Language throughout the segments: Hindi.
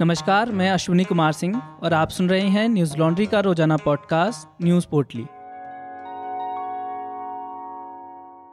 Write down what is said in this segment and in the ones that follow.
नमस्कार, मैं अश्विनी कुमार सिंह और आप सुन रहे हैं न्यूज़ लॉन्ड्री का रोज़ाना पॉडकास्ट, न्यूज़ पोर्टली।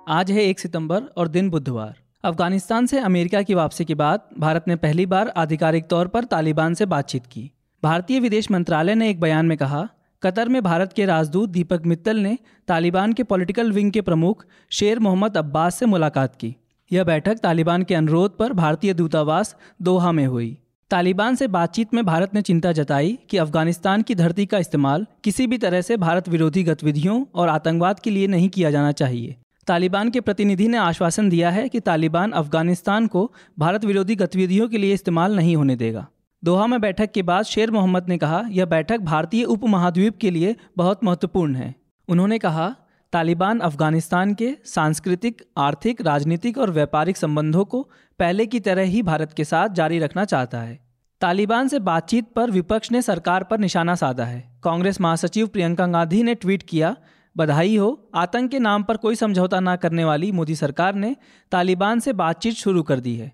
आज है एक सितंबर और दिन बुधवार। अफ़गानिस्तान से अमेरिका की वापसी के बाद भारत ने पहली बार आधिकारिक तौर पर तालिबान से बातचीत की। भारतीय विदेश मंत्रालय ने एक बयान में कहा, कतर में भारत के राजदूत दीपक मित्तल ने तालिबान के पॉलिटिकल विंग के प्रमुख शेर मोहम्मद अब्बास से मुलाकात की। यह बैठक तालिबान के अनुरोध पर भारतीय दूतावास, दोहा में हुई। तालिबान से बातचीत में भारत ने चिंता जताई कि अफ़गानिस्तान की धरती का इस्तेमाल किसी भी तरह से भारत विरोधी गतिविधियों और आतंकवाद के लिए नहीं किया जाना चाहिए। तालिबान के प्रतिनिधि ने आश्वासन दिया है कि तालिबान अफ़गानिस्तान को भारत विरोधी गतिविधियों के लिए इस्तेमाल नहीं होने देगा। दोहा में बैठक के बाद शेर मोहम्मद ने कहा, यह बैठक भारतीय उपमहाद्वीप के लिए बहुत महत्वपूर्ण है। उन्होंने कहा तालिबान अफ़गानिस्तान के सांस्कृतिक, आर्थिक, राजनीतिक और व्यापारिक संबंधों को पहले की तरह ही भारत के साथ जारी रखना चाहता है। तालिबान से बातचीत पर विपक्ष ने सरकार पर निशाना साधा है। कांग्रेस महासचिव प्रियंका गांधी ने ट्वीट किया, बधाई हो, आतंक के नाम पर कोई समझौता न करने वाली मोदी सरकार ने तालिबान से बातचीत शुरू कर दी है।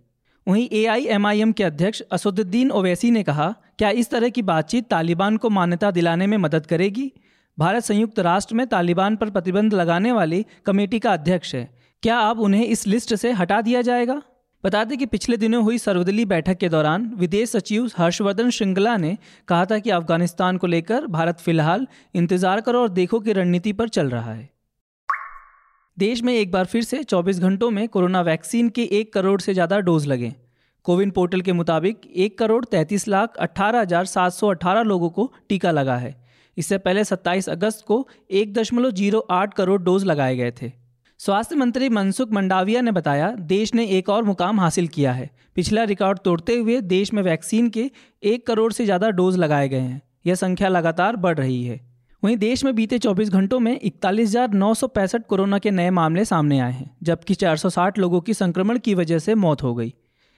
वहीं ए के अध्यक्ष असदुद्दीन ओवैसी ने कहा, क्या इस तरह की बातचीत तालिबान को मान्यता दिलाने में मदद करेगी? भारत संयुक्त राष्ट्र में तालिबान पर प्रतिबंध लगाने वाली कमेटी का अध्यक्ष है। क्या अब उन्हें इस लिस्ट से हटा दिया जाएगा? बता दें कि पिछले दिनों हुई सर्वदलीय बैठक के दौरान विदेश सचिव हर्षवर्धन श्रृंगला ने कहा था कि अफ़गानिस्तान को लेकर भारत फ़िलहाल इंतज़ार करो और देखो की रणनीति पर चल रहा है। देश में एक बार फिर से 24 घंटों में कोरोना वैक्सीन के एक करोड़ से ज़्यादा डोज लगे। कोविन पोर्टल के मुताबिक एक करोड़ तैंतीस लाख अट्ठारह हज़ार सात सौ अठारह लोगों को टीका लगा है। इससे पहले 27 अगस्त को एक दशमलव ज़ीरो आठ करोड़ डोज लगाए गए थे। स्वास्थ्य मंत्री मनसुख मंडाविया ने बताया, देश ने एक और मुकाम हासिल किया है। पिछला रिकॉर्ड तोड़ते हुए देश में वैक्सीन के एक करोड़ से ज़्यादा डोज लगाए गए हैं। यह संख्या लगातार बढ़ रही है। वहीं देश में बीते 24 घंटों में इकतालीस कोरोना के नए मामले सामने आए हैं, जबकि 460 लोगों की संक्रमण की वजह से मौत हो गई।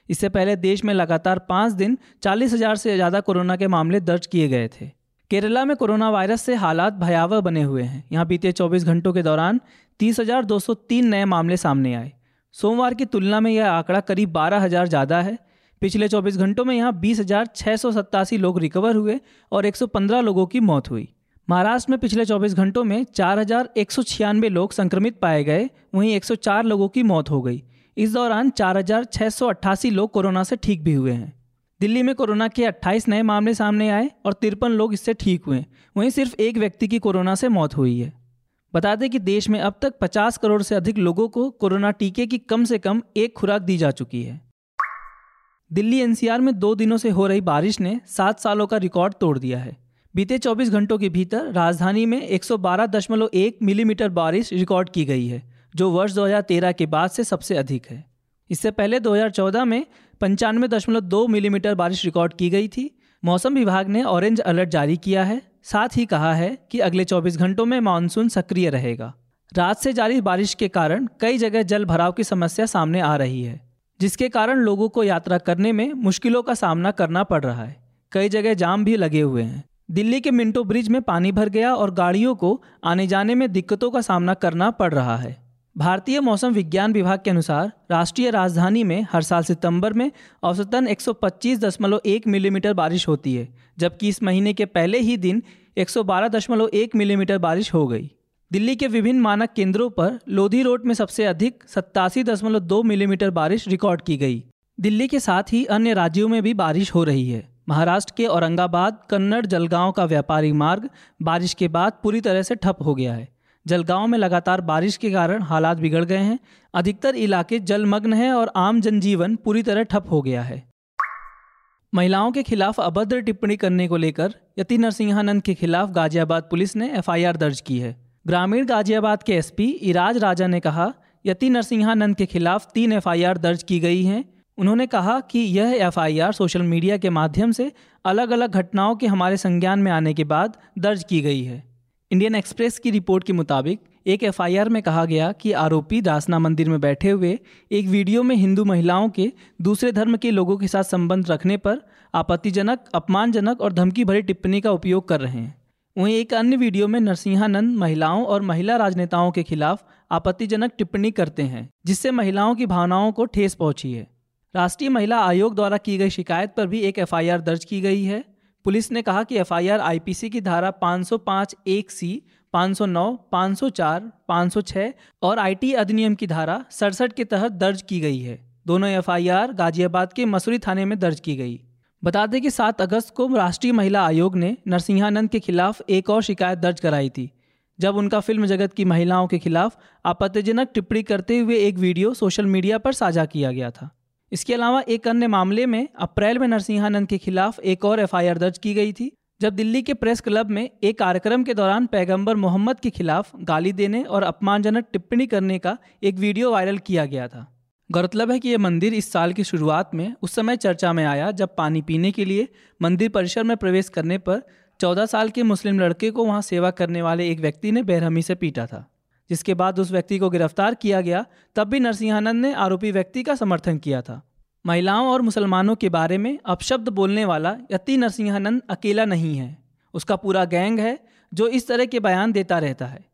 इससे पहले देश में लगातार पाँच दिन चालीस हज़ार से ज़्यादा कोरोना के मामले दर्ज किए गए थे। केरला में कोरोना वायरस से हालात भयावह बने हुए हैं। यहाँ बीते 24 घंटों के दौरान तीस हज़ार दो सौ तीन नए मामले सामने आए। सोमवार की तुलना में यह आंकड़ा करीब बारह हज़ार ज़्यादा है। पिछले 24 घंटों में यहाँ बीस लोग रिकवर हुए और 115 लोगों की मौत हुई। महाराष्ट्र में पिछले 24 घंटों में चार हज़ार एक सौ छियानवे लोग संक्रमित पाए गए, वहीं 104 लोगों की मौत हो गई। इस दौरान चार हज़ार छः सौ अट्ठासी लोग कोरोना से ठीक भी हुए हैं। दिल्ली में कोरोना के 28 नए मामले सामने आए और तिरपन लोग इससे ठीक हुए। वहीं सिर्फ़ एक व्यक्ति की कोरोना से मौत हुई है। बता दें कि देश में अब तक 50 करोड़ से अधिक लोगों को कोरोना टीके की कम से कम एक खुराक दी जा चुकी है। दिल्ली एनसीआर में दो दिनों से हो रही बारिश ने सात सालों का रिकॉर्ड तोड़ दिया है। बीते 24 घंटों के भीतर राजधानी में 112.1 मिलीमीटर बारिश रिकॉर्ड की गई है, जो वर्ष 2013 के बाद से सबसे अधिक है। इससे पहले 2014 में पंचानवे दशमलव दो मिलीमीटर बारिश रिकॉर्ड की गई थी। मौसम विभाग ने ऑरेंज अलर्ट जारी किया है। साथ ही कहा है कि अगले 24 घंटों में मानसून सक्रिय रहेगा। रात से जारी बारिश के कारण कई जगह जल भराव की समस्या सामने आ रही है, जिसके कारण लोगों को यात्रा करने में मुश्किलों का सामना करना पड़ रहा है। कई जगह जाम भी लगे हुए हैं। दिल्ली के मिंटो ब्रिज में पानी भर गया और गाड़ियों को आने जाने में दिक्कतों का सामना करना पड़ रहा है। भारतीय मौसम विज्ञान विभाग के अनुसार, राष्ट्रीय राजधानी में हर साल सितंबर में औसतन 125.1 मिलीमीटर बारिश होती है, जबकि इस महीने के पहले ही दिन 112.1 मिलीमीटर बारिश हो गई। दिल्ली के विभिन्न मानक केंद्रों पर लोधी रोड में सबसे अधिक सत्तासी मिलीमीटर बारिश रिकॉर्ड की गई। दिल्ली के साथ ही अन्य राज्यों में भी बारिश हो रही है। महाराष्ट्र के औरंगाबाद, कन्नड़, जलगांव का व्यापारी मार्ग बारिश के बाद पूरी तरह से ठप हो गया है। जलगांव में लगातार बारिश के कारण हालात बिगड़ गए हैं। अधिकतर इलाके जलमग्न हैं और आम जनजीवन पूरी तरह ठप हो गया है। महिलाओं के खिलाफ अभद्र टिप्पणी करने को लेकर यति नरसिंहानंद के खिलाफ गाजियाबाद पुलिस ने एफआईआर दर्ज की है। ग्रामीण गाजियाबाद के एसपी इराज राजा ने कहा, यति नरसिंहानंद के खिलाफ तीन एफआईआर दर्ज की गई हैं। उन्होंने कहा कि यह एफआईआर सोशल मीडिया के माध्यम से अलग अलग घटनाओं के हमारे संज्ञान में आने के बाद दर्ज की गई है। इंडियन एक्सप्रेस की रिपोर्ट के मुताबिक, एक एफआईआर में कहा गया कि आरोपी दासना मंदिर में बैठे हुए एक वीडियो में हिंदू महिलाओं के दूसरे धर्म के लोगों के साथ संबंध रखने पर आपत्तिजनक, अपमानजनक और धमकी भरी टिप्पणी का उपयोग कर रहे हैं। वहीं एक अन्य वीडियो में नरसिंहानंद महिलाओं और महिला राजनेताओं के खिलाफ आपत्तिजनक टिप्पणी करते हैं, जिससे महिलाओं की भावनाओं को ठेस पहुँची है। राष्ट्रीय महिला आयोग द्वारा की गई शिकायत पर भी एक एफआईआर दर्ज की गई है। पुलिस ने कहा कि एफआईआर आईपीसी की धारा 505 एक सी 509, 504, 506 और आईटी अधिनियम की धारा सड़सठ के तहत दर्ज की गई है। दोनों एफआईआर गाजियाबाद के मसूरी थाने में दर्ज की गई। बता दें कि 7 अगस्त को राष्ट्रीय महिला आयोग ने नरसिंहानंद के खिलाफ एक और शिकायत दर्ज कराई थी जब उनका फ़िल्म जगत की महिलाओं के खिलाफ आपत्तिजनक टिप्पणी करते हुए एक वीडियो सोशल मीडिया पर साझा किया गया था। इसके अलावा एक अन्य मामले में अप्रैल में नरसिंहानंद के खिलाफ एक और एफआईआर दर्ज की गई थी, जब दिल्ली के प्रेस क्लब में एक कार्यक्रम के दौरान पैगंबर मोहम्मद के खिलाफ गाली देने और अपमानजनक टिप्पणी करने का एक वीडियो वायरल किया गया था। गौरतलब है कि यह मंदिर इस साल की शुरुआत में उस समय चर्चा में आया जब पानी पीने के लिए मंदिर परिसर में प्रवेश करने पर चौदह साल के मुस्लिम लड़के को वहाँ सेवा करने वाले एक व्यक्ति ने बेरहमी से पीटा था। जिसके बाद उस व्यक्ति को गिरफ़्तार किया गया, तब भी नरसिंहानंद ने आरोपी व्यक्ति का समर्थन किया था। महिलाओं और मुसलमानों के बारे में अपशब्द बोलने वाला यति नरसिंहानंद अकेला नहीं है। उसका पूरा गैंग है, जो इस तरह के बयान देता रहता है।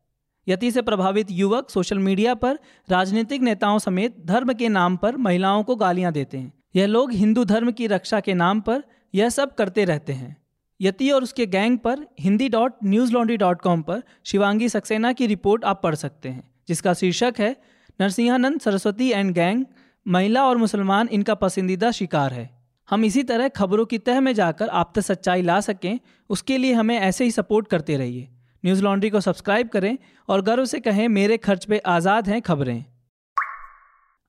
यति से प्रभावित युवक सोशल मीडिया पर राजनीतिक नेताओं समेत धर्म के नाम पर महिलाओं को गालियाँ देते हैं। यह लोग हिंदू धर्म की रक्षा के नाम पर यह सब करते रहते हैं। यति और उसके गैंग पर, Hindi dot, Newslaundry dot com पर, शिवांगी सक्सेना की रिपोर्ट आप पढ़ सकते हैं, जिसका शीर्षक है, नरसिंहानंद, सरस्वती एंड गैंग महिला और मुसलमान इनका पसंदीदा शिकार है। हम इसी तरह खबरों की तह में जाकर आप तक सच्चाई ला सकें, उसके लिए हमें ऐसे ही सपोर्ट करते रहिए। न्यूज़ लॉन्ड्री को सब्सक्राइब करें और गर्व से कहें, मेरे खर्च पे आज़ाद हैं खबरें।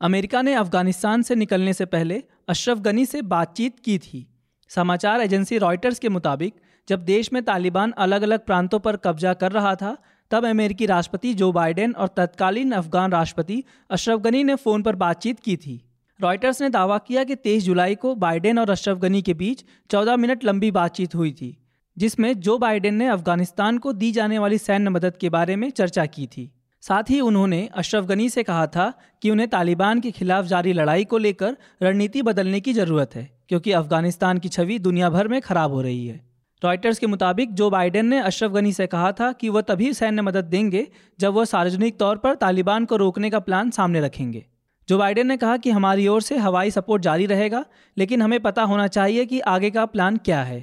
अमेरिका ने अफ़गानिस्तान से निकलने से पहले अशरफ गनी से बातचीत की थी। समाचार एजेंसी रॉयटर्स के मुताबिक, जब देश में तालिबान अलग अलग प्रांतों पर कब्जा कर रहा था, तब अमेरिकी राष्ट्रपति जो बाइडेन और तत्कालीन अफगान राष्ट्रपति अशरफ गनी ने फ़ोन पर बातचीत की थी। रॉयटर्स ने दावा किया कि 23 जुलाई को बाइडेन और अशरफ गनी के बीच 14 मिनट लंबी बातचीत हुई थी, जिसमें जो बाइडेन ने अफ़गानिस्तान को दी जाने वाली सैन्य मदद के बारे में चर्चा की थी। साथ ही उन्होंने अशरफ गनी से कहा था कि उन्हें तालिबान के खिलाफ जारी लड़ाई को लेकर रणनीति बदलने की ज़रूरत है। क्योंकि अफ़गानिस्तान की छवि दुनिया भर में खराब हो रही है। रॉयटर्स के मुताबिक जो बाइडेन ने अशरफ गनी से कहा था कि वह तभी सैन्य मदद देंगे जब वह सार्वजनिक तौर पर तालिबान को रोकने का प्लान सामने रखेंगे। जो बाइडेन ने कहा कि हमारी ओर से हवाई सपोर्ट जारी रहेगा, लेकिन हमें पता होना चाहिए कि आगे का प्लान क्या है।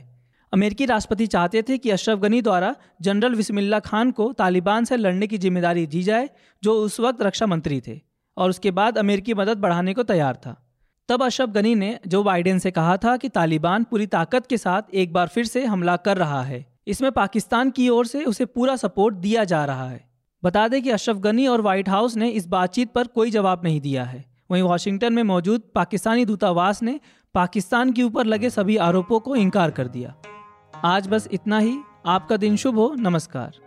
अमेरिकी राष्ट्रपति चाहते थे कि अशरफ गनी द्वारा जनरल बिस्मिल्ला खान को तालिबान से लड़ने की ज़िम्मेदारी दी जाए, जो उस वक्त रक्षा मंत्री थे, और उसके बाद अमेरिकी मदद बढ़ाने को तैयार था। तब अशरफ गनी ने, जो बाइडेन से कहा था कि तालिबान पूरी ताकत के साथ एक बार फिर से हमला कर रहा है, इसमें पाकिस्तान की ओर से उसे पूरा सपोर्ट दिया जा रहा है। बता दें कि अशरफ गनी और व्हाइट हाउस ने इस बातचीत पर कोई जवाब नहीं दिया है। वहीं वाशिंगटन में मौजूद पाकिस्तानी दूतावास ने पाकिस्तान के ऊपर लगे सभी आरोपों को इनकार कर दिया। आज बस इतना ही। आपका दिन शुभ हो। नमस्कार।